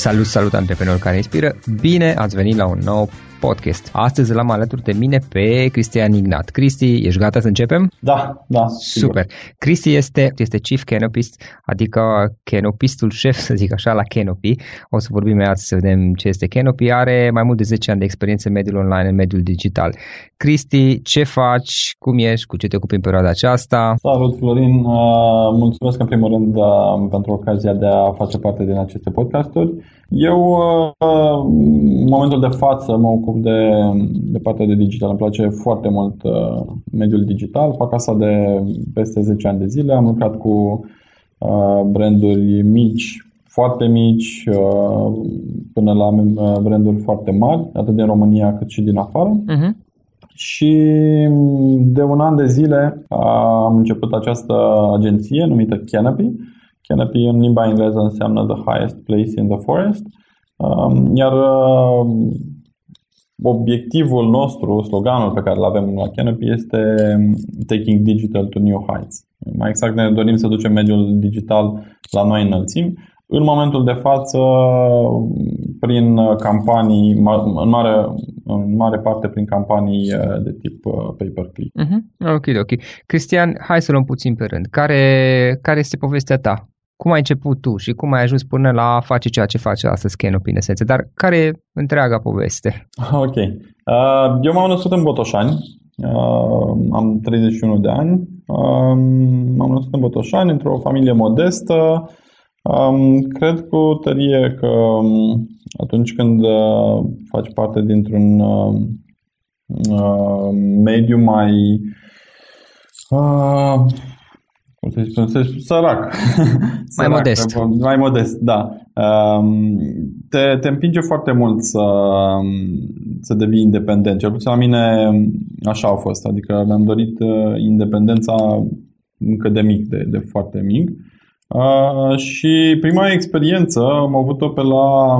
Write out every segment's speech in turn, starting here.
Salut, salut antreprenori care inspiră! Bine ați venit la un nou podcast. Astăzi l-am alături de mine pe Cristian Ignat. Cristi, ești gata să începem? Da, da. Sigur. Super. Cristi este, este Chief Canopist, adică canopistul șef, să zic așa, la Canopy. O să vorbim mai azi să vedem ce este Canopy. Are mai mult de 10 ani de experiență în mediul online, în mediul digital. Cristi, ce faci, cum ești, cu ce te ocupi în perioada aceasta? Salut, Florin. Uh, mulțumesc în primul rând uh, pentru ocazia de a face parte din aceste podcasturi. Eu, uh, în momentul de față, mă ocup ocup de, de partea de digital. Îmi place foarte mult uh, mediul digital. Fac asta de peste 10 ani de zile. Am lucrat cu uh, branduri mici, foarte mici, uh, până la uh, branduri foarte mari, atât din România cât și din afară. Uh-huh. Și de un an de zile uh, am început această agenție numită Canopy. Canopy în limba engleză înseamnă The Highest Place in the Forest. Um, iar uh, obiectivul nostru, sloganul pe care îl avem la Canopy este Taking Digital to New Heights. Mai exact ne dorim să ducem mediul digital la noi înălțimi. În momentul de față, prin campanii, în mare, în mare parte prin campanii uh, de tip uh, pay-per-click. Uh-huh. Ok, ok. Cristian, hai să luăm puțin pe rând. Care, care este povestea ta? Cum ai început tu și cum ai ajuns până la a face ceea ce face astăzi Canopy în esență, dar care e întreaga poveste? Ok. Uh, eu m-am născut în Botoșani, uh, am 31 de ani, uh, m-am născut în Botoșani, într-o familie modestă. Um, cred cu tărie că um, atunci când uh, faci parte dintr-un uh, uh, mediu mai uh, cum să spun, să sărac. Mai sărac, modest. Mai modest, da. Um, te, te împinge foarte mult să, să devii independent. Cel puțin la mine așa a fost. Adică mi-am dorit uh, independența încă de mic, de, de foarte mic. Uh, și prima experiență am avut-o pe la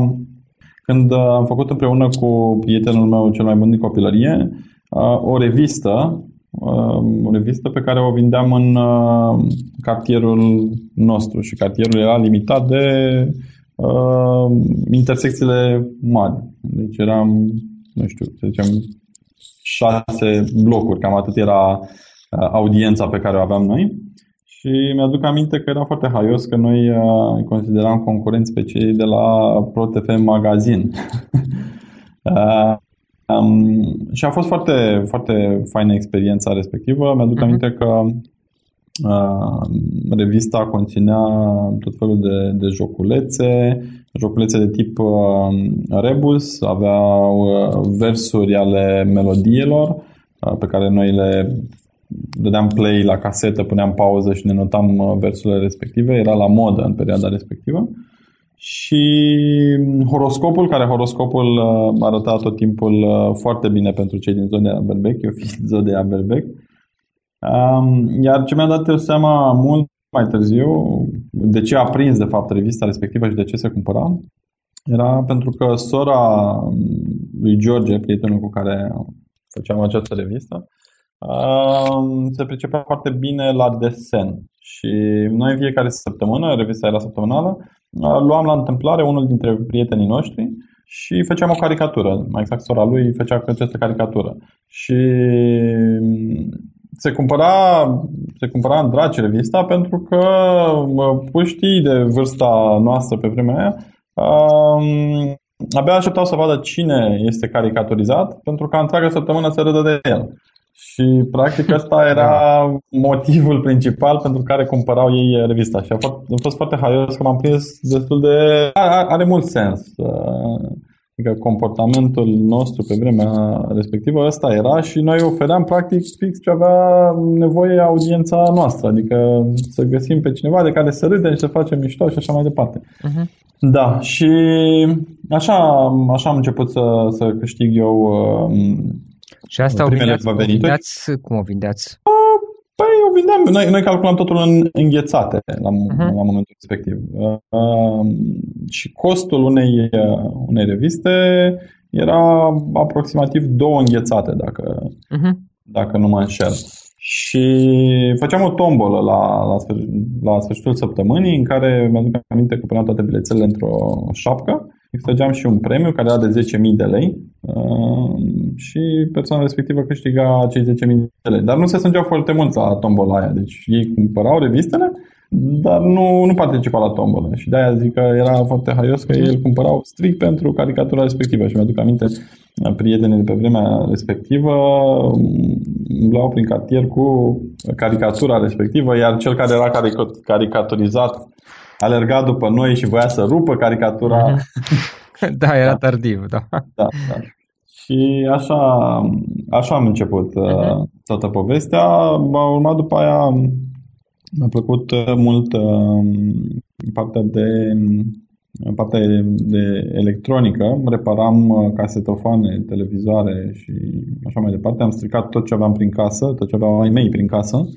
când am făcut împreună cu prietenul meu cel mai bun din copilărie uh, o revistă Um, o revistă pe care o vindeam în uh, cartierul nostru și cartierul era limitat de uh, intersecțiile mari. Deci eram, nu știu, să zicem, șase blocuri, cam atât era uh, audiența pe care o aveam noi. Și mi-aduc aminte că era foarte haios că noi uh, consideram concurenți pe cei de la ProTV Magazin. uh, Um, și a fost foarte, foarte faină experiența respectivă. Mi-aduc uh-huh. aminte că uh, revista conținea tot felul de, de joculețe, joculețe de tip uh, rebus, aveau uh, versuri ale melodiilor uh, pe care noi le dădeam play la casetă, puneam pauză și ne notam uh, versurile respective. Era la modă în perioada respectivă. Uh, și horoscopul, care horoscopul uh, arăta tot timpul uh, foarte bine pentru cei din zodia Berbec, eu fiind zodia Berbec. Um, iar ce mi-a dat seama mult mai târziu, de ce a prins de fapt revista respectivă și de ce se cumpăra, era pentru că sora lui George, prietenul cu care făceam această revistă, se pricepea foarte bine la desen. Și noi fiecare săptămână, revista era săptămânală, luam la întâmplare unul dintre prietenii noștri și făceam o caricatură. Mai exact, sora lui făcea această caricatură. Și se cumpăra, se cumpăra în draci revista pentru că puștii de vârsta noastră pe vremea aia um, abia așteptau să vadă cine este caricaturizat pentru că întreaga săptămână se râdă de el. Și practic ăsta era motivul principal pentru care cumpărau ei revista. Și a fost, a fost foarte haios că m-am prins destul de... Are, are mult sens. Adică comportamentul nostru pe vremea respectivă ăsta era și noi ofeream practic fix ce avea nevoie audiența noastră. Adică să găsim pe cineva de care să râdem și să facem mișto și așa mai departe. Uh-huh. Da, și așa, așa am început să, să câștig eu uh, și asta o vindeați, o vindeați, cum o vindeați? Păi o vindeam, noi, noi calculam totul în înghețate la, uh-huh. la momentul respectiv. Uh, și costul unei, uh, unei reviste era aproximativ două înghețate, dacă, uh-huh. dacă nu mă înșel. Și făceam o tombolă la, la, sfârșit, la sfârșitul săptămânii în care mi-aduc aminte că puneam toate bilețele într-o șapcă extrageam și un premiu care era de 10.000 de lei uh, și persoana respectivă câștiga cei 10.000 de lei. Dar nu se strângeau foarte mult la tombola aia, deci ei cumpărau revistele dar nu, nu participa la tombolă. Și de-aia zic că era foarte haios că el cumpărau strict pentru caricatura respectivă. Și mi-aduc aminte, prietenii de pe vremea respectivă umblau prin cartier cu caricatura respectivă, iar cel care era caricaturizat alerga după noi și voia să rupă caricatura. da, era tardiv, da. da, da. Și așa, așa am început uh-huh. toată povestea. A urmat după aia mi-a plăcut uh, mult uh, partea de partea de electronică, reparam uh, casetofoane, televizoare și așa mai departe. Am stricat tot ce aveam prin casă, tot ce aveau ai mei prin casă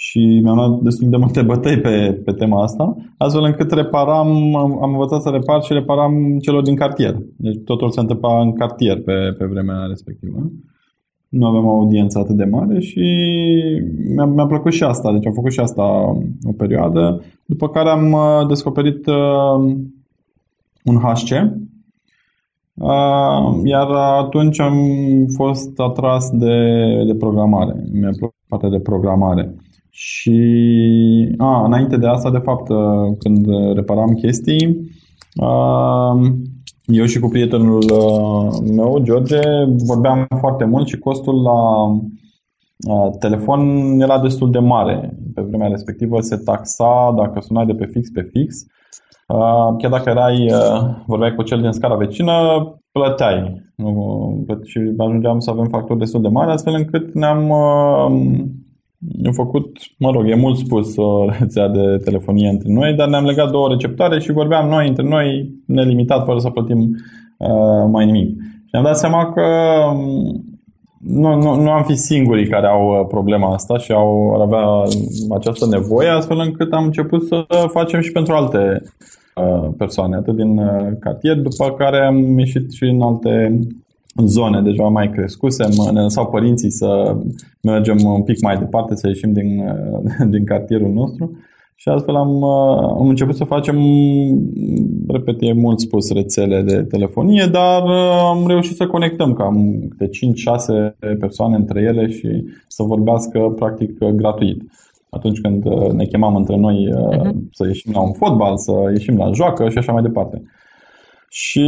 și mi-am luat destul de multe bătăi pe, pe tema asta, astfel încât reparam, am învățat să repar și reparam celor din cartier. Deci totul se întâmpla în cartier pe, pe vremea respectivă nu avem o audiență atât de mare și mi-a, mi-a plăcut și asta. Deci am făcut și asta o perioadă, după care am uh, descoperit uh, un HC, uh, iar atunci am fost atras de, de programare. Mi-a plăcut partea de programare. Și a, înainte de asta, de fapt, uh, când reparam chestii, uh, eu și cu prietenul uh, meu, George, vorbeam foarte mult și costul la uh, telefon era destul de mare. Pe vremea respectivă se taxa dacă sunai de pe fix pe fix. Uh, chiar dacă erai, vorbeai cu cel din scara vecină, plăteai. Și ajungeam să avem facturi destul de mari, astfel încât ne-am am făcut, mă rog, e mult spus o rețea de telefonie între noi, dar ne-am legat două receptoare și vorbeam noi între noi nelimitat fără să plătim uh, mai nimic. Și am dat seama că um, nu, nu, nu am fi singurii care au uh, problema asta și au ar avea această nevoie, astfel încât am început să facem și pentru alte uh, persoane, atât din uh, cartier, după care am ieșit și în alte zone deja mai crescuse, ne lăsau părinții să mergem un pic mai departe, să ieșim din, din cartierul nostru și astfel am, am început să facem, repet, e mult spus, rețele de telefonie, dar am reușit să conectăm cam de 5-6 persoane între ele și să vorbească practic gratuit. Atunci când ne chemam între noi uh-huh. să ieșim la un fotbal, să ieșim la joacă și așa mai departe. Și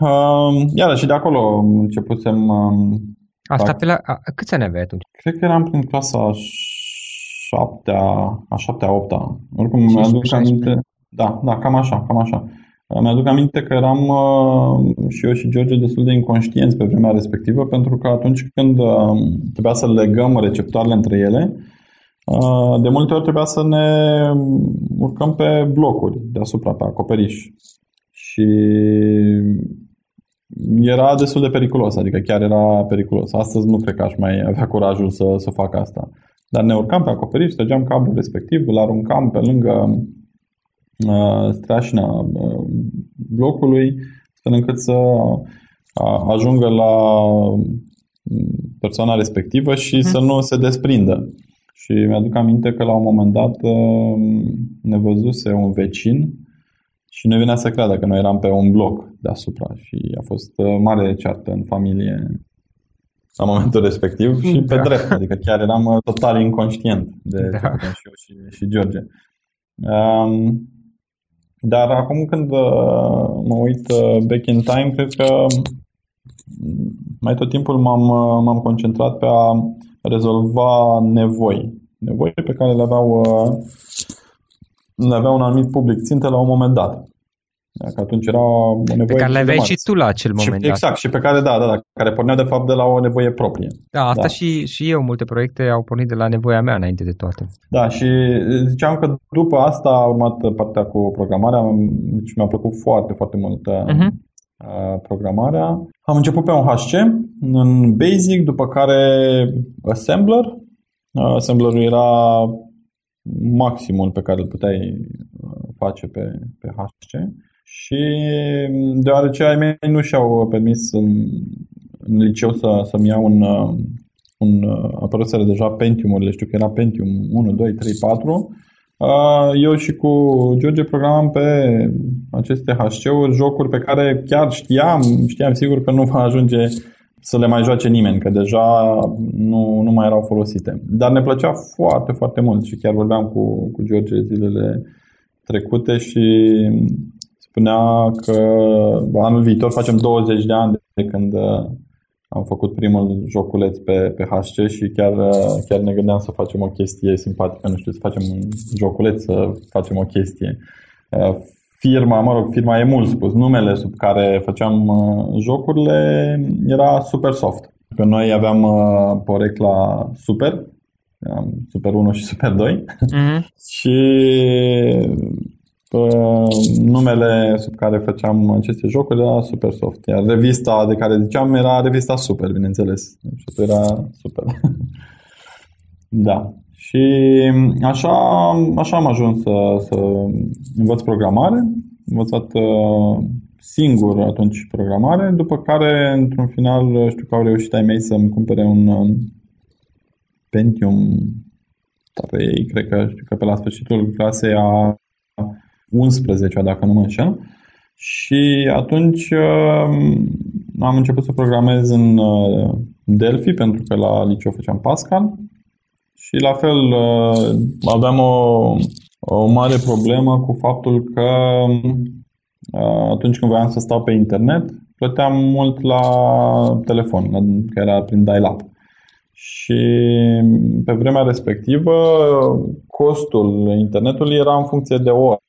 uh, iarăși de acolo începusem... Uh, Asta pe la... A, câți ani aveai atunci? Cred că eram prin clasa a șaptea, a șaptea, opta. Oricum mi-aduc aminte... Da, da, cam așa, cam așa. Mi-aduc aminte că eram uh, și eu și George destul de inconștienți pe vremea respectivă, pentru că atunci când uh, trebuia să legăm receptoarele între ele, uh, de multe ori trebuia să ne urcăm pe blocuri deasupra, pe acoperiș și era destul de periculos, adică chiar era periculos. Astăzi nu cred că aș mai avea curajul să, să fac asta. Dar ne urcam pe acoperiș, trăgeam cablul respectiv, îl aruncam pe lângă uh, strașina uh, blocului, astfel încât să uh, ajungă la persoana respectivă și uh-huh. să nu se desprindă. Și mi-aduc aminte că la un moment dat uh, ne văzuse un vecin și ne venea să creadă că noi eram pe un bloc deasupra și a fost uh, mare ceartă în familie la momentul respectiv și pe da. drept, adică chiar eram uh, total inconștient de da. și eu și, și George. Um, dar acum când uh, mă uit back in time, cred că mai tot timpul m-am, m-am concentrat pe a rezolva nevoi. Nevoi pe care le aveau avea un anumit public țintă la un moment dat. Că atunci era o nevoie Pe care le aveai și tu la acel moment și, Exact, și pe care, da, da, da, care pornea de fapt de la o nevoie proprie. Da, asta da. Și, și eu, multe proiecte au pornit de la nevoia mea înainte de toate. Da, și ziceam că după asta a urmat partea cu programarea, deci mi-a plăcut foarte, foarte mult uh-huh. programarea. Am început pe un HC, în Basic, după care Assembler. Assemblerul era maximul pe care îl puteai uh, face pe, pe HC și mm, deoarece ai mei nu și-au permis în, în liceu să, să-mi iau un, uh, un uh, apărăsere deja Pentium-urile, știu că era Pentium 1, 2, 3, 4, eu și cu George programam pe aceste HC-uri jocuri pe care chiar știam, știam sigur că nu va ajunge să le mai joace nimeni, că deja nu, nu mai erau folosite. Dar ne plăcea foarte, foarte mult și chiar vorbeam cu, cu George zilele trecute și spunea că anul viitor facem 20 de ani de când am făcut primul joculeț pe, pe HC și chiar, chiar ne gândeam să facem o chestie simpatică, nu știu, să facem un joculeț, să facem o chestie. Firma, mă rog, firma e mult spus, numele sub care făceam jocurile era Supersoft. Că noi aveam porecla Super, Super 1 și Super 2 mm-hmm. și numele sub care făceam aceste jocuri era Supersoft. Iar revista de care ziceam era revista Super, bineînțeles. Și era super. da. Și așa, așa am ajuns să, să învăț programare. Am învățat uh, singur atunci programare, după care, într-un final, știu că au reușit ai mei să-mi cumpere un um, Pentium 3, cred că, știu că pe la sfârșitul clasei a 11 dacă nu mă înșel. Și atunci um, am început să programez în uh, Delphi, pentru că la liceu făceam Pascal. Și la fel uh, aveam o, o mare problemă cu faptul că uh, atunci când voiam să stau pe internet, plăteam mult la telefon, că era prin dial-up. Și pe vremea respectivă, costul internetului era în funcție de oră.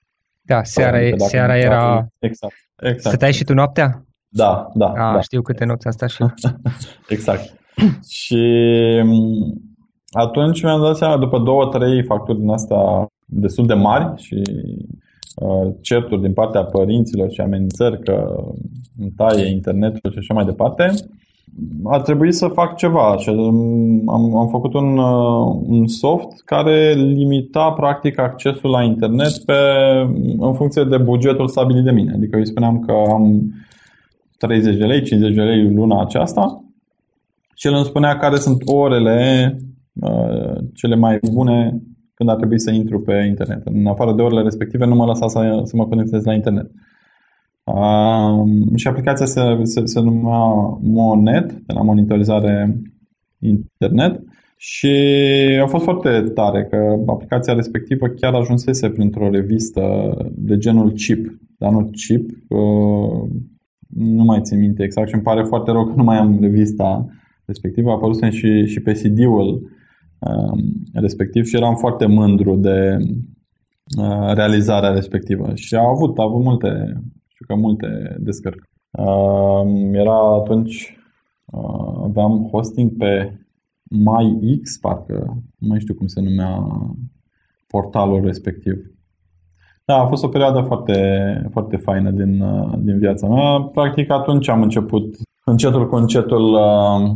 Da, seara, seara era... Exact, exact. Stăteai și tu noaptea? Da, da. A, da. știu câte nopți am stat și exact. și mm, atunci mi-am dat seama, după două, trei facturi din asta destul de mari și uh, certuri din partea părinților și amenințări că îmi taie internetul și așa mai departe, a trebuit să fac ceva și am, am făcut un, uh, un soft care limita practic accesul la internet pe, în funcție de bugetul stabilit de mine. Adică îi spuneam că am 30 de lei, 50 de lei luna aceasta și el îmi spunea care sunt orele uh, cele mai bune când ar trebui să intru pe internet. În afară de orele respective nu mă lăsa să, să mă conectez la internet. Um, și aplicația se, se, se numea Monet, de la monitorizare internet și a fost foarte tare că aplicația respectivă chiar ajunsese printr-o revistă de genul Chip, dar nu Chip, uh, nu mai țin minte exact și îmi pare foarte rău că nu mai am revista respectivă, a apărut și, și pe CD-ul um, respectiv și eram foarte mândru de uh, realizarea respectivă și a avut, a avut multe știu că multe descărc. Uh, era atunci, uh, aveam hosting pe MyX, parcă, nu mai știu cum se numea portalul respectiv. Da, a fost o perioadă foarte, foarte faină din, uh, din viața mea. Practic atunci am început încetul cu încetul uh,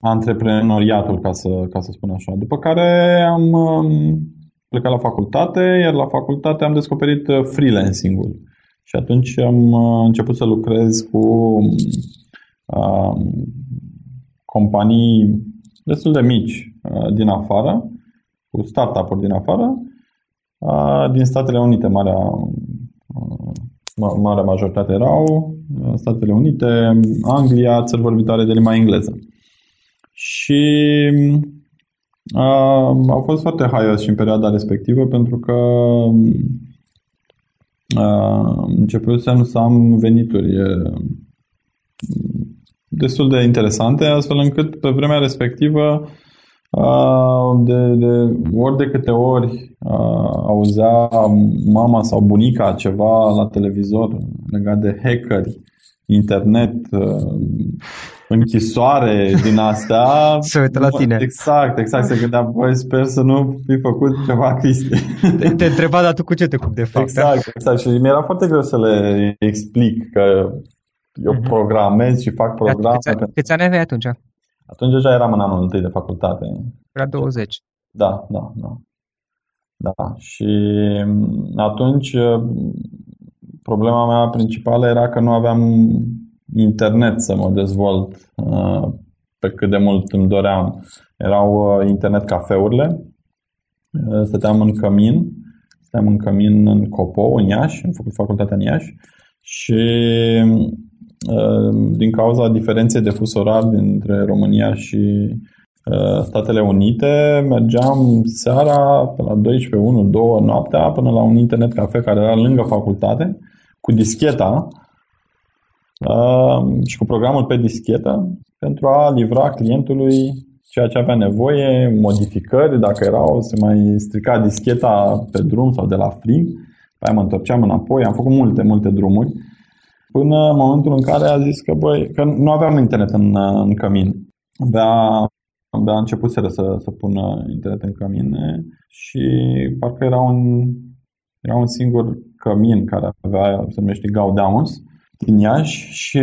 antreprenoriatul, ca să, ca să spun așa. După care am uh, plecat la facultate, iar la facultate am descoperit uh, freelancing-ul. Și atunci am uh, început să lucrez cu uh, companii destul de mici uh, din afară, cu startup-uri din afară, uh, din Statele Unite, marea, uh, marea majoritate erau Statele Unite, Anglia, țări vorbitoare de limba engleză. Și uh, au fost foarte haios și în perioada respectivă pentru că începusem să am venituri destul de interesante, astfel încât pe vremea respectivă de, de ori de câte ori auzea mama sau bunica ceva la televizor legat de hackeri, internet, închisoare din astea. Se uită la tine. Exact, exact. Se gândea, băi, sper să nu fi făcut ceva Cristi. Te, te întreba, dar tu cu ce te ocupi de fapt? Exact, da? exact. Și mi-era foarte greu să le explic că eu uh-huh. programez și fac programe. Câți, câți ani aveai atunci? Atunci deja eram în anul întâi de facultate. Era 20. Da, da, da. Da, și atunci problema mea principală era că nu aveam internet să mă dezvolt uh, pe cât de mult îmi doream. Erau uh, internet cafeurile, uh, stăteam în cămin. Stăm în cămin în Copo, în Iași, am făcut facultatea în Iași. Și uh, din cauza diferenței de fus orar dintre România și uh, Statele Unite, mergeam seara pe la 12, 1, 2 noaptea până la un internet cafe care era lângă facultate cu discheta uh, și cu programul pe dischetă pentru a livra clientului ceea ce avea nevoie, modificări, dacă erau, se mai strica discheta pe drum sau de la frig, pe mă întorceam înapoi, am făcut multe, multe drumuri, până în momentul în care a zis că, băi, că nu aveam internet în, în cămin. Abia, abia a început să, să pună internet în cămin și parcă era un, era un singur cămin care avea, se numește Gaudamus, din Iași și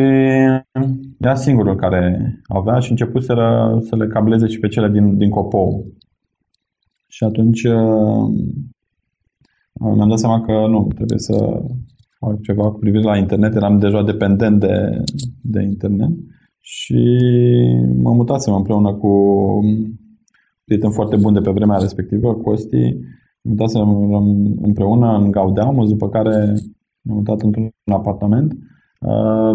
era singurul care avea și început să, să le cableze și pe cele din, din Copou. Și atunci uh, mi-am dat seama că nu, trebuie să fac ceva cu privire la internet. Eram deja dependent de, de internet și mă mutasem împreună cu prieten foarte bun de pe vremea respectivă, Costi. Mă mutasem împreună în Gaudeamus, după care m-am mutat într-un apartament Uh,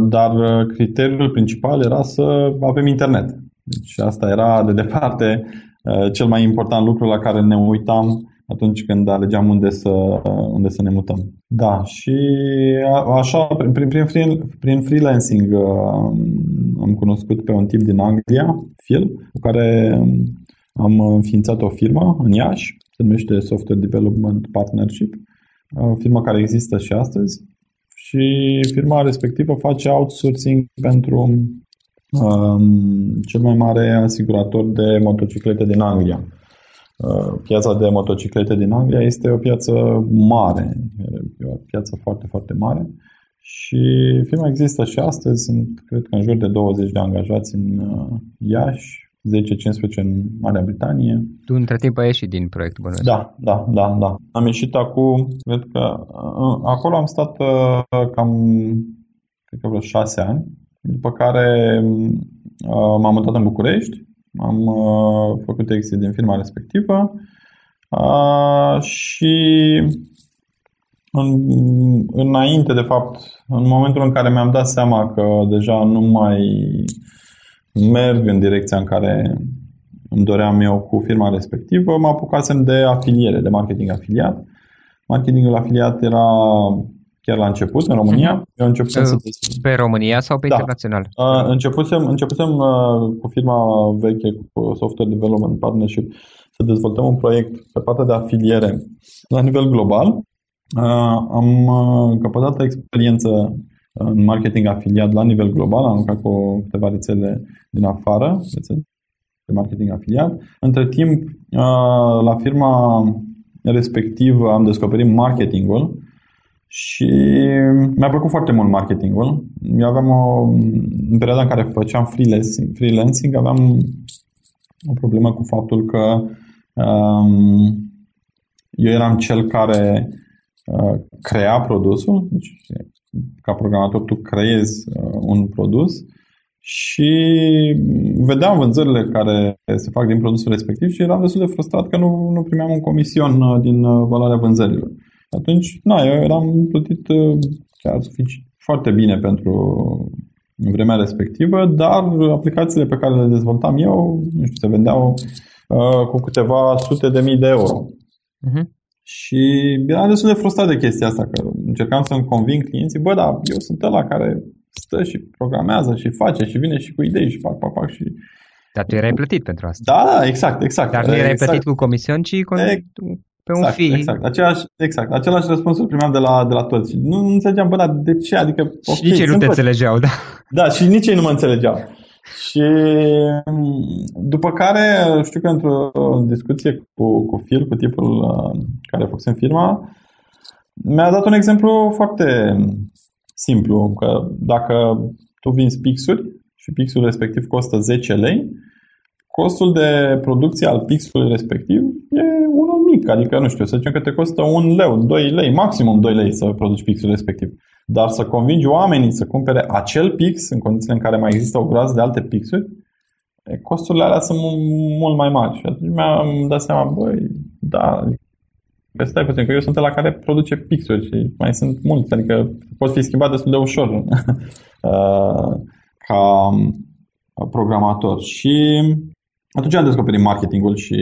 dar uh, criteriul principal era să avem internet. Deci asta era de departe uh, cel mai important lucru la care ne uitam atunci când alegeam unde să, unde să ne mutăm. Da, și așa, prin, prin, prin, prin freelancing am cunoscut pe un tip din Anglia, Phil, cu care am înființat o firmă în Iași, se numește Software Development Partnership, o firmă care există și astăzi și firma respectivă face outsourcing pentru um, cel mai mare asigurator de motociclete din Anglia. Uh, piața de motociclete din Anglia este o piață mare, e o piață foarte, foarte mare și firma există și astăzi, sunt cred că în jur de 20 de angajați în uh, Iași, 10-15 în Marea Britanie. Tu între timp ai ieșit din proiect, bănuiesc. Da, da, da, da. Am ieșit acum, cred că uh, acolo am stat uh, cam, cred că vreo șase ani, după care uh, m-am mutat în București, am făcut exit din firma respectivă și în, înainte, de fapt, în momentul în care mi-am dat seama că deja nu mai merg în direcția în care îmi doream eu cu firma respectivă, mă apucasem de afiliere, de marketing afiliat. Marketingul afiliat era chiar la început, în România. Uh-huh. Eu începusem să... Pe România sau pe da. internațional? Uh, începusem, începusem uh, cu firma veche, cu Software Development Partnership, să dezvoltăm un proiect pe partea de afiliere la nivel global. Uh, am uh, căpătat experiență în marketing afiliat la nivel global, am lucrat cu câteva rețele din afară, rețele de marketing afiliat. Între timp, la firma respectivă am descoperit marketingul și mi-a plăcut foarte mult marketingul. Eu aveam o, în perioada în care făceam freelancing, freelancing aveam o problemă cu faptul că um, eu eram cel care uh, crea produsul, deci ca programator tu creezi uh, un produs și vedeam vânzările care se fac din produsul respectiv și eram destul de frustrat că nu, nu primeam un comision uh, din uh, valoarea vânzărilor. Atunci, na, eu eram plătit chiar suficient, foarte bine pentru vremea respectivă, dar aplicațiile pe care le dezvoltam eu, nu știu, se vendeau uh, cu câteva sute de mii de euro. Uh-huh. Și eram destul de frustrat de chestia asta, că încercam să-mi conving clienții, bă, da, eu sunt ăla care stă și programează și face și vine și cu idei și fac, fac, fac și... Dar tu erai plătit pentru asta. Da, da, exact, exact. Dar nu erai exact. plătit cu comision, ci cu... E- pe un exact, fi. Exact, același, exact, același răspuns primeam de la, de la toți. Nu, nu înțelegeam, bă, dar de ce? Adică, și okay, nici ei nu te înțelegeau, da. Da, și nici ei nu mă înțelegeau. Și după care, știu că într-o discuție cu, cu Phil, cu tipul uh, care a în firma, mi-a dat un exemplu foarte simplu, că dacă tu vinzi pixuri și pixul respectiv costă 10 lei, costul de producție al pixului respectiv e unul mic, adică nu știu, să zicem că te costă un leu, 2 lei, maximum 2 lei să produci pixul respectiv. Dar să convingi oamenii să cumpere acel pix în condițiile în care mai există o groază de alte pixuri, costurile alea sunt mult mai mari. Și atunci mi-am dat seama, băi, da, Că stai puțin, că eu sunt la care produce pixuri și mai sunt mulți, adică pot fi schimbat destul de ușor uh, ca programator. Și atunci am descoperit marketingul și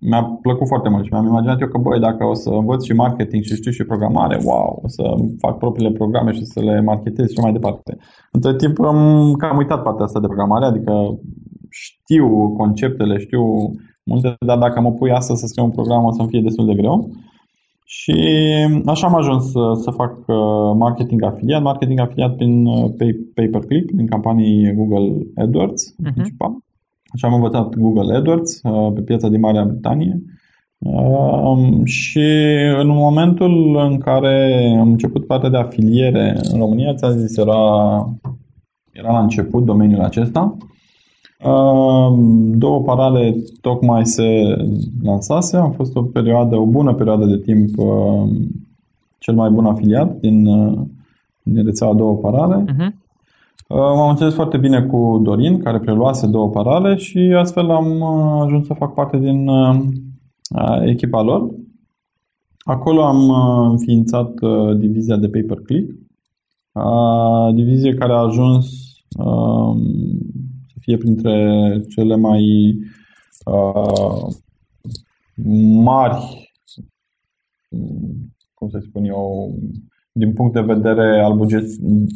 mi-a plăcut foarte mult și mi-am imaginat eu că, băi, dacă o să învăț și marketing și știu și programare, wow, o să fac propriile programe și să le marketez și mai departe. Între timp am cam uitat partea asta de programare, adică știu conceptele, știu multe, dar dacă mă pui astăzi să scriu un program o să-mi fie destul de greu. Și așa am ajuns să, să fac uh, marketing afiliat, marketing afiliat prin uh, pay-per-click, prin campanii Google AdWords, uh-huh. principal. Așa am învățat Google AdWords uh, pe piața din Marea Britanie. Um, și în momentul în care am început partea de afiliere în România, ți-am zis, era, era la început domeniul acesta, Două parale tocmai se lansase, a fost o perioadă, o bună perioadă de timp cel mai bun afiliat din, din rețeaua două parale. Uh-huh. M-am înțeles foarte bine cu Dorin, care preluase două parale și astfel am ajuns să fac parte din echipa lor. Acolo am înființat divizia de pay-per-click, divizie care a ajuns fie printre cele mai uh, mari, cum să spun eu, din punct de vedere al, buget,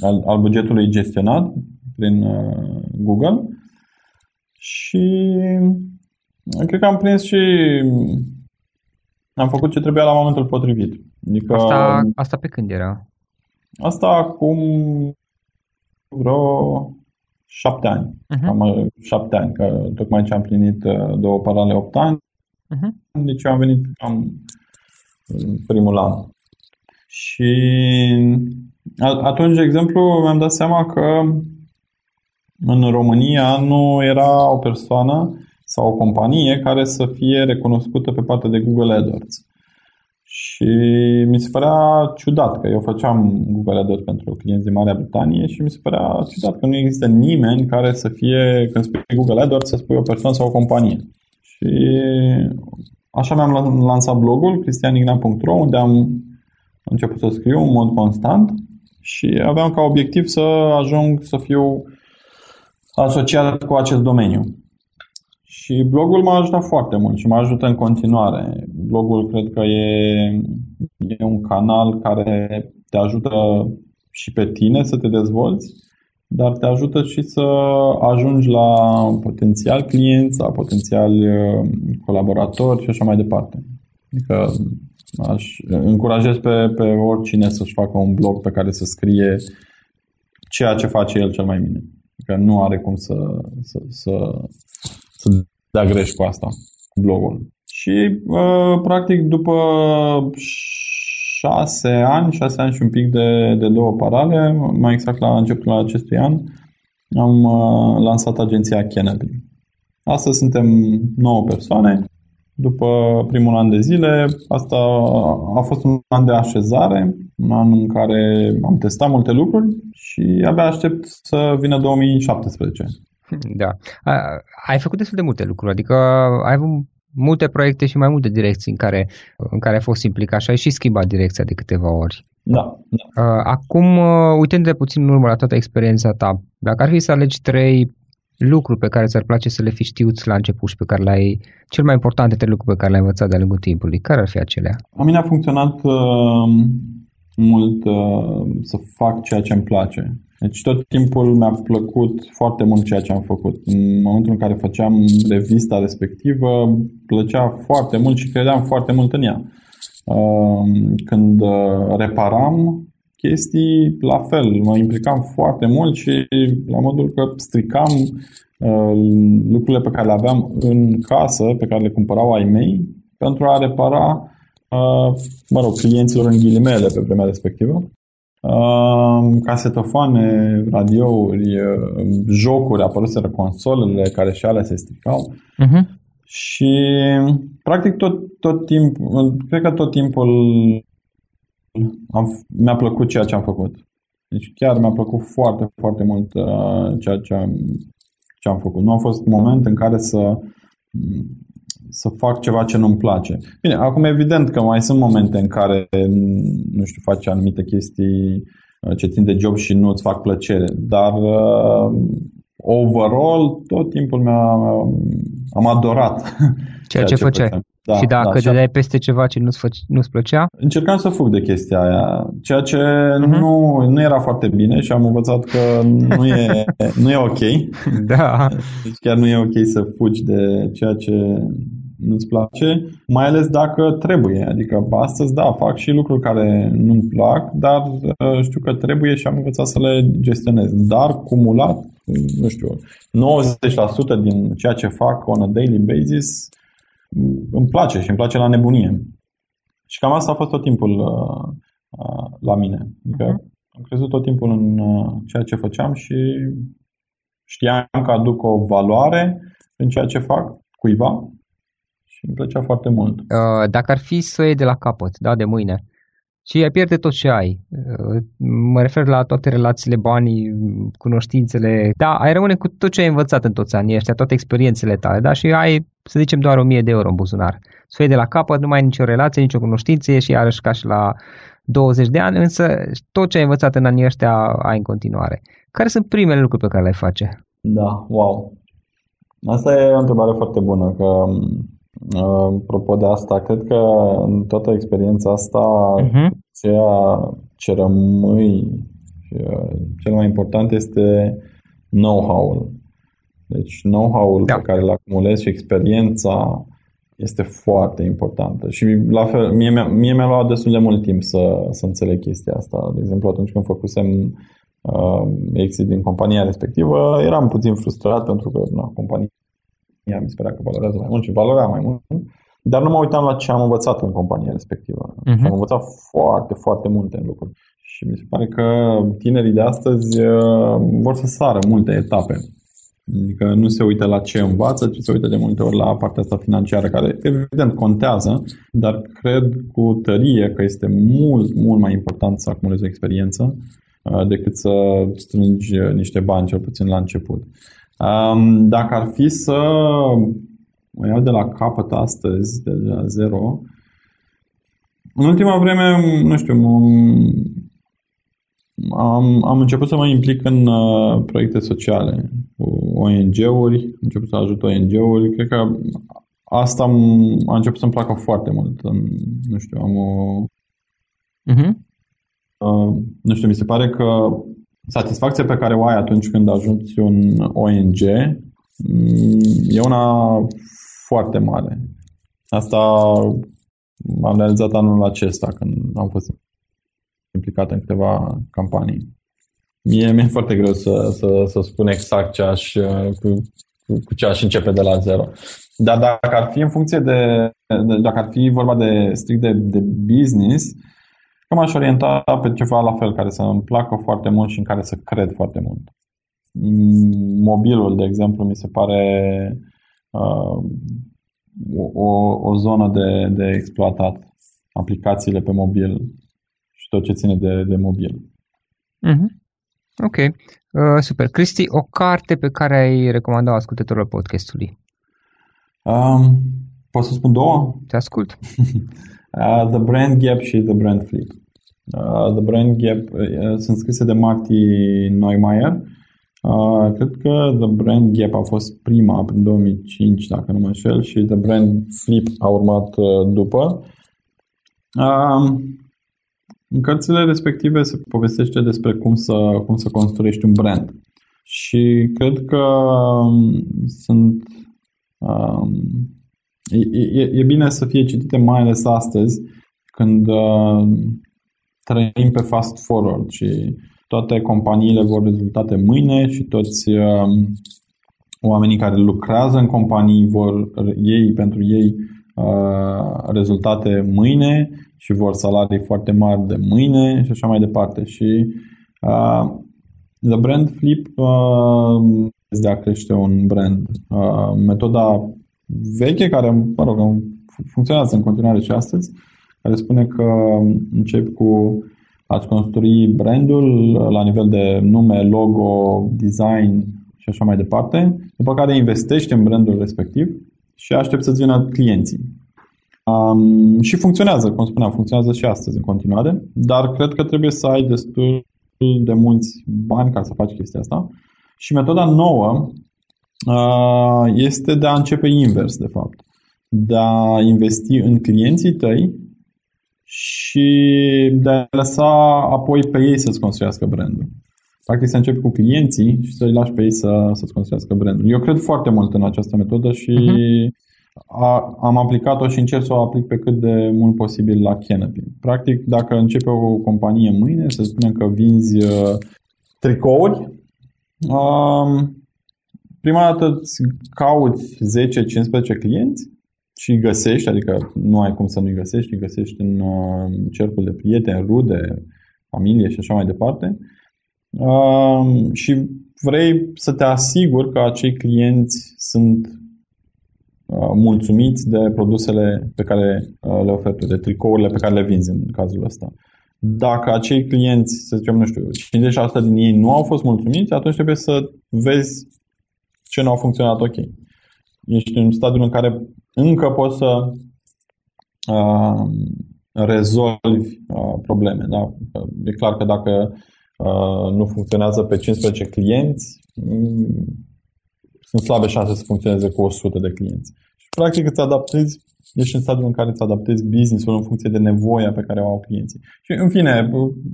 al, al bugetului gestionat prin uh, Google. Și cred că am prins și am făcut ce trebuia la momentul potrivit. Adică, asta, asta pe când era? Asta acum vreo șapte ani. Uh-huh. Am uh, șapte ani, că tocmai ce am plinit uh, două parale opt ani. Uh-huh. Deci eu am venit cam primul an. Și atunci, de exemplu, mi-am dat seama că în România nu era o persoană sau o companie care să fie recunoscută pe partea de Google AdWords. Și mi se părea ciudat că eu făceam Google AdWords pentru clienți din Marea Britanie și mi se părea ciudat că nu există nimeni care să fie, când spui Google AdWords, să spui o persoană sau o companie. Și așa mi-am lansat blogul cristianignan.ro unde am început să scriu în mod constant și aveam ca obiectiv să ajung să fiu asociat cu acest domeniu. Și blogul m-a ajutat foarte mult și mă ajută în continuare. Blogul cred că e, e un canal care te ajută și pe tine să te dezvolți, dar te ajută și să ajungi la potențial clienți, la potențial uh, colaboratori și așa mai departe. Adică aș încurajez pe, pe oricine să-și facă un blog pe care să scrie ceea ce face el cel mai bine. Adică nu are cum să, să, să să dea greș cu asta, cu blogul. Și, uh, practic, după șase ani, șase ani și un pic de, de două parale, mai exact la începutul acestui an, am uh, lansat agenția Canopy. Astăzi suntem 9 persoane. După primul an de zile, asta a fost un an de așezare, un an în care am testat multe lucruri și abia aștept să vină 2017. Da. Ai făcut destul de multe lucruri, adică ai avut multe proiecte și mai multe direcții în care, în care ai fost implicat și ai și schimbat direcția de câteva ori. Da. da. Acum, uitându-te puțin în urmă la toată experiența ta, dacă ar fi să alegi trei lucruri pe care ți-ar place să le fi știut la început și pe care le-ai, cel mai importante trei lucruri pe care le-ai învățat de-a lungul timpului, care ar fi acelea? A mine a funcționat uh, mult uh, să fac ceea ce îmi place. Deci tot timpul mi-a plăcut foarte mult ceea ce am făcut. În momentul în care făceam revista respectivă, plăcea foarte mult și credeam foarte mult în ea. Um, când uh, reparam chestii, la fel, mă implicam foarte mult și la modul că stricam uh, lucrurile pe care le aveam în casă, pe care le cumpărau ai mei, pentru a repara, uh, mă rog, clienților în ghilimele pe vremea respectivă casetofoane, radiouri, jocuri, apăruseră consolele care și alea se stricau. Uh-huh. Și practic tot, tot timpul, cred că tot timpul am, mi-a plăcut ceea ce am făcut. Deci chiar mi-a plăcut foarte, foarte mult uh, ceea ce am, ce am făcut. Nu a fost moment în care să să fac ceva ce nu-mi place. Bine, acum evident că mai sunt momente în care, nu știu, faci anumite chestii uh, ce țin de job și nu îți fac plăcere, dar uh, overall tot timpul mi-am am adorat ceea, ceea ce, ce făceai. Făceam. Da, și dacă da, dădeai peste ceva ce nu-ți, fă, nu-ți plăcea? Încercam să fug de chestia aia, ceea ce uh-huh. nu, nu era foarte bine și am învățat că nu e, nu e ok. Da. Deci chiar nu e ok să fugi de ceea ce nu-ți place, mai ales dacă trebuie. Adică astăzi, da, fac și lucruri care nu-mi plac, dar uh, știu că trebuie și am învățat să le gestionez. Dar, cumulat, nu știu, 90% din ceea ce fac on a daily basis îmi place și îmi place la nebunie. Și cam asta a fost tot timpul uh, uh, la mine. Adică uh-huh. am crezut tot timpul în uh, ceea ce făceam și știam că aduc o valoare în ceea ce fac cuiva și îmi plăcea foarte mult. Uh, dacă ar fi să o iei de la capăt, da, de mâine, și ai pierde tot ce ai. Uh, mă refer la toate relațiile, banii, cunoștințele. Da, ai rămâne cu tot ce ai învățat în toți anii ăștia, toate experiențele tale, da? Și ai, să zicem, doar 1000 de euro în buzunar. Să de la capăt, nu mai ai nicio relație, nicio cunoștință, și iarăși ca și la 20 de ani, însă tot ce ai învățat în anii ăștia ai în continuare. Care sunt primele lucruri pe care le-ai face? Da, wow. Asta e o întrebare foarte bună, că Apropo de asta, cred că în toată experiența asta, uh-huh. ceea ce rămâi, cel mai important este know-how-ul. Deci know-how-ul da. pe care îl acumulezi și experiența este foarte importantă. Și la fel, mie, mie mi-a luat destul de mult timp să, să înțeleg chestia asta. De exemplu, atunci când făcusem uh, exit din compania respectivă, eram puțin frustrat pentru că na, compania ea mi se părea că valorează mai mult și valora mai mult, dar nu mă uitam la ce am învățat în compania respectivă. Uh-huh. Am învățat foarte, foarte multe lucruri. Și mi se pare că tinerii de astăzi uh, vor să sară multe etape. Adică nu se uită la ce învață, ci se uită de multe ori la partea asta financiară, care evident contează, dar cred cu tărie că este mult, mult mai important să acumulezi o experiență uh, decât să strângi niște bani, cel puțin la început. Dacă ar fi să o iau de la capăt astăzi, de la zero, în ultima vreme, nu știu, am, am început să mă implic în uh, proiecte sociale, cu ONG-uri, am început să ajut ONG-uri. Cred că asta am, a început să-mi placă foarte mult. Nu știu, am o... Uh-huh. Uh, nu știu, mi se pare că satisfacția pe care o ai atunci când ajungi un ONG mm, e una foarte mare. Asta am realizat anul acesta când am fost implicat în câteva campanii. Mie mi-e foarte greu să, să, să spun exact ce aș, cu, cu ce aș începe de la zero. Dar dacă ar fi în funcție de, de dacă ar fi vorba de strict de, de business, uh, că m-aș orienta pe ceva la fel, care să îmi placă foarte mult și în care să cred foarte mult. Mobilul, de exemplu, mi se pare uh, o, o zonă de, de exploatat. Aplicațiile pe mobil și tot ce ține de, de mobil. Mm-hmm. Ok, uh, super. Cristi, o carte pe care ai recomandat ascultătorilor podcastului? Um, pot să spun două? Te ascult. uh, the Brand Gap și The Brand Flip. Uh, The Brand Gap uh, sunt scrise de Marty Neumeier. Uh, cred că The Brand Gap a fost prima, prin 2005, dacă nu mă înșel, și The Brand Flip a urmat după. În cărțile respective se povestește despre cum să, cum să construiești un brand. Și cred că um, sunt um, e, e, e bine să fie citite mai ales astăzi, când uh, trăim pe fast forward și toate companiile vor rezultate mâine și toți uh, oamenii care lucrează în companii vor ei pentru ei uh, rezultate mâine și vor salarii foarte mari de mâine și așa mai departe. Și uh, The Brand Flip uh, de a crește un brand. Uh, metoda veche care, mă rog, funcționează în continuare și astăzi, care spune că începi cu a-ți construi brandul la nivel de nume, logo, design și așa mai departe, după care investești în brandul respectiv și aștept să-ți vină clienții. Um, și funcționează, cum spuneam, funcționează și astăzi în continuare, dar cred că trebuie să ai destul de mulți bani ca să faci chestia asta. Și metoda nouă uh, este de a începe invers, de fapt. De a investi în clienții tăi și de a lăsa apoi pe ei să-ți construiască brandul. Practic să începi cu clienții și să-i lași pe ei să, să-ți construiască brandul. Eu cred foarte mult în această metodă și uh-huh. a, am aplicat-o și încerc să o aplic pe cât de mult posibil la Canopy. Practic, dacă începe o companie mâine, să spunem că vinzi uh, tricouri, um, prima dată îți cauți 10-15 clienți și îi găsești, adică nu ai cum să nu-i găsești, îi găsești în uh, cercul de prieteni, rude, familie și așa mai departe. Uh, și vrei să te asiguri că acei clienți sunt uh, mulțumiți de produsele pe care uh, le ofertă, de tricourile pe care le vinzi în cazul ăsta. Dacă acei clienți, să zicem, nu știu, 50% din ei nu au fost mulțumiți, atunci trebuie să vezi ce nu a funcționat ok. Ești în stadiul în care încă poți să uh, rezolvi uh, probleme. Da? E clar că dacă uh, nu funcționează pe 15 clienți, mm, sunt slabe șanse să funcționeze cu 100 de clienți. Și practic îți adaptezi, ești în stadiul în care îți adaptezi business-ul în funcție de nevoia pe care o au clienții. Și în fine,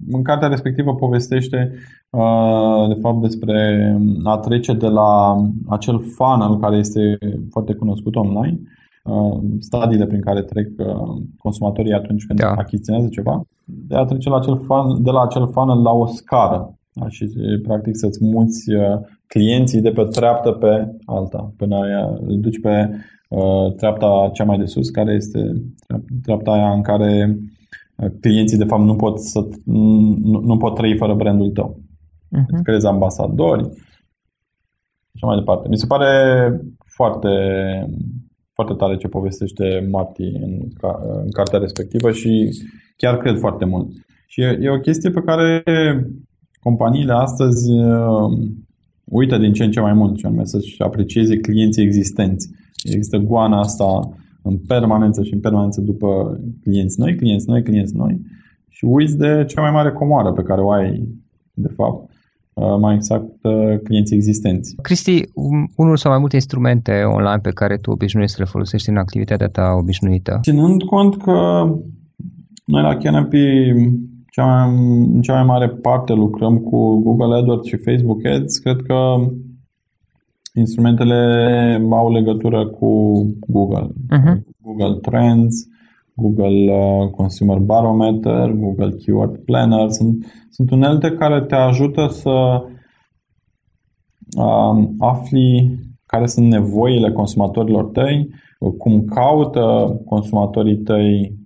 în cartea respectivă povestește uh, de fapt despre a trece de la acel funnel care este foarte cunoscut online Uh, stadiile prin care trec uh, consumatorii atunci când da. achiziționează ceva, de a trece la acel fan, de la acel funnel la o scară da? și practic să-ți muți uh, clienții de pe treaptă pe alta, până îi duci pe treapta cea mai de sus, care este treapta aia în care clienții de fapt nu pot, să, nu, nu pot trăi fără brandul tău. Uh-huh. Crezi ambasadori și mai departe. Mi se pare foarte foarte tare ce povestește Mati în, în cartea respectivă și chiar cred foarte mult. Și e, e o chestie pe care companiile astăzi uh, uită din ce în ce mai mult, și anume să-și aprecieze clienții existenți. Există goana asta în permanență și în permanență după clienți noi, clienți noi, clienți noi și uiți de cea mai mare comoară pe care o ai, de fapt, Uh, mai exact uh, clienții existenți. Cristi, unul sau mai multe instrumente online pe care tu obișnuiești să le folosești în activitatea ta obișnuită? Ținând cont că noi la Canopy cea mai, în cea mai mare parte lucrăm cu Google AdWords și Facebook Ads, cred că instrumentele au legătură cu Google. Uh-huh. Google Trends, Google uh, Consumer Barometer, Google Keyword Planner. Sunt, sunt unelte care te ajută să uh, afli care sunt nevoile consumatorilor tăi, cum caută consumatorii tăi,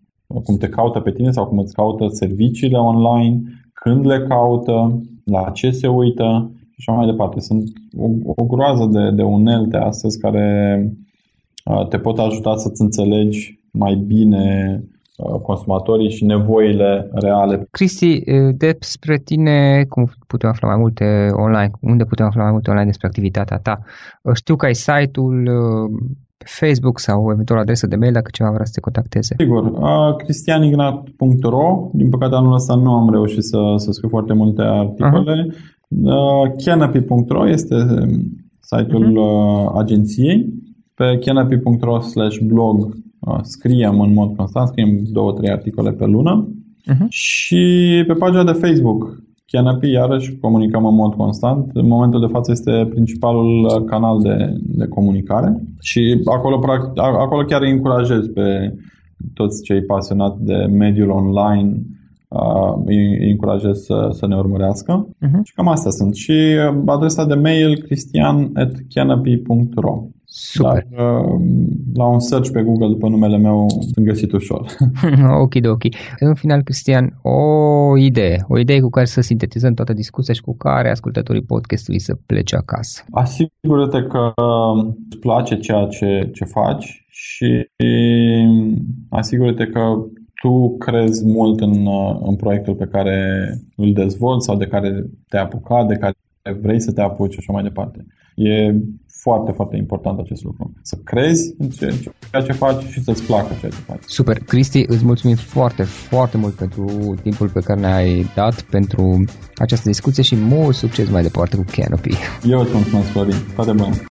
cum te caută pe tine sau cum îți caută serviciile online, când le caută, la ce se uită și așa mai departe. Sunt o, o groază de, de unelte astăzi care uh, te pot ajuta să-ți înțelegi mai bine uh, consumatorii și nevoile reale. Cristi, uh, despre tine, cum putem afla mai multe online, unde putem afla mai multe online despre activitatea ta? Uh, știu că ai site-ul Facebook sau eventual adresă de mail dacă ceva vrea să te contacteze. Sigur, cristianignat.ro Din păcate anul ăsta nu am reușit să, să scriu foarte multe articole. Uh-huh. Canopy.ro este site-ul uh-huh. agenției. Pe canopy.ro slash blog scriem în mod constant, scriem două, trei articole pe lună uh-huh. și pe pagina de Facebook Canopy, iarăși comunicăm în mod constant. În momentul de față este principalul canal de, de comunicare și acolo, acolo chiar îi încurajez pe toți cei pasionați de mediul online îi, îi încurajez să, să ne urmărească. Uh-huh. Și cam astea sunt. Și adresa de mail cristian.canopy.ro Super. Dar, uh, la un search pe Google după numele meu sunt găsit ușor. ok, ok. În final, Cristian, o idee. O idee cu care să sintetizăm toată discuția și cu care ascultătorii podcastului să plece acasă. Asigură-te că îți place ceea ce, ce faci și asigură-te că tu crezi mult în, în proiectul pe care îl dezvolți sau de care te-ai apucat, de care vrei să te apuci și așa mai departe. E foarte, foarte important acest lucru. Să crezi în ceea ce faci și să-ți placă ceea ce faci. Super. Cristi, îți mulțumim foarte, foarte mult pentru timpul pe care ne-ai dat, pentru această discuție și mult succes mai departe cu Canopy. Eu îți mulțumesc, Florin. Toate bune.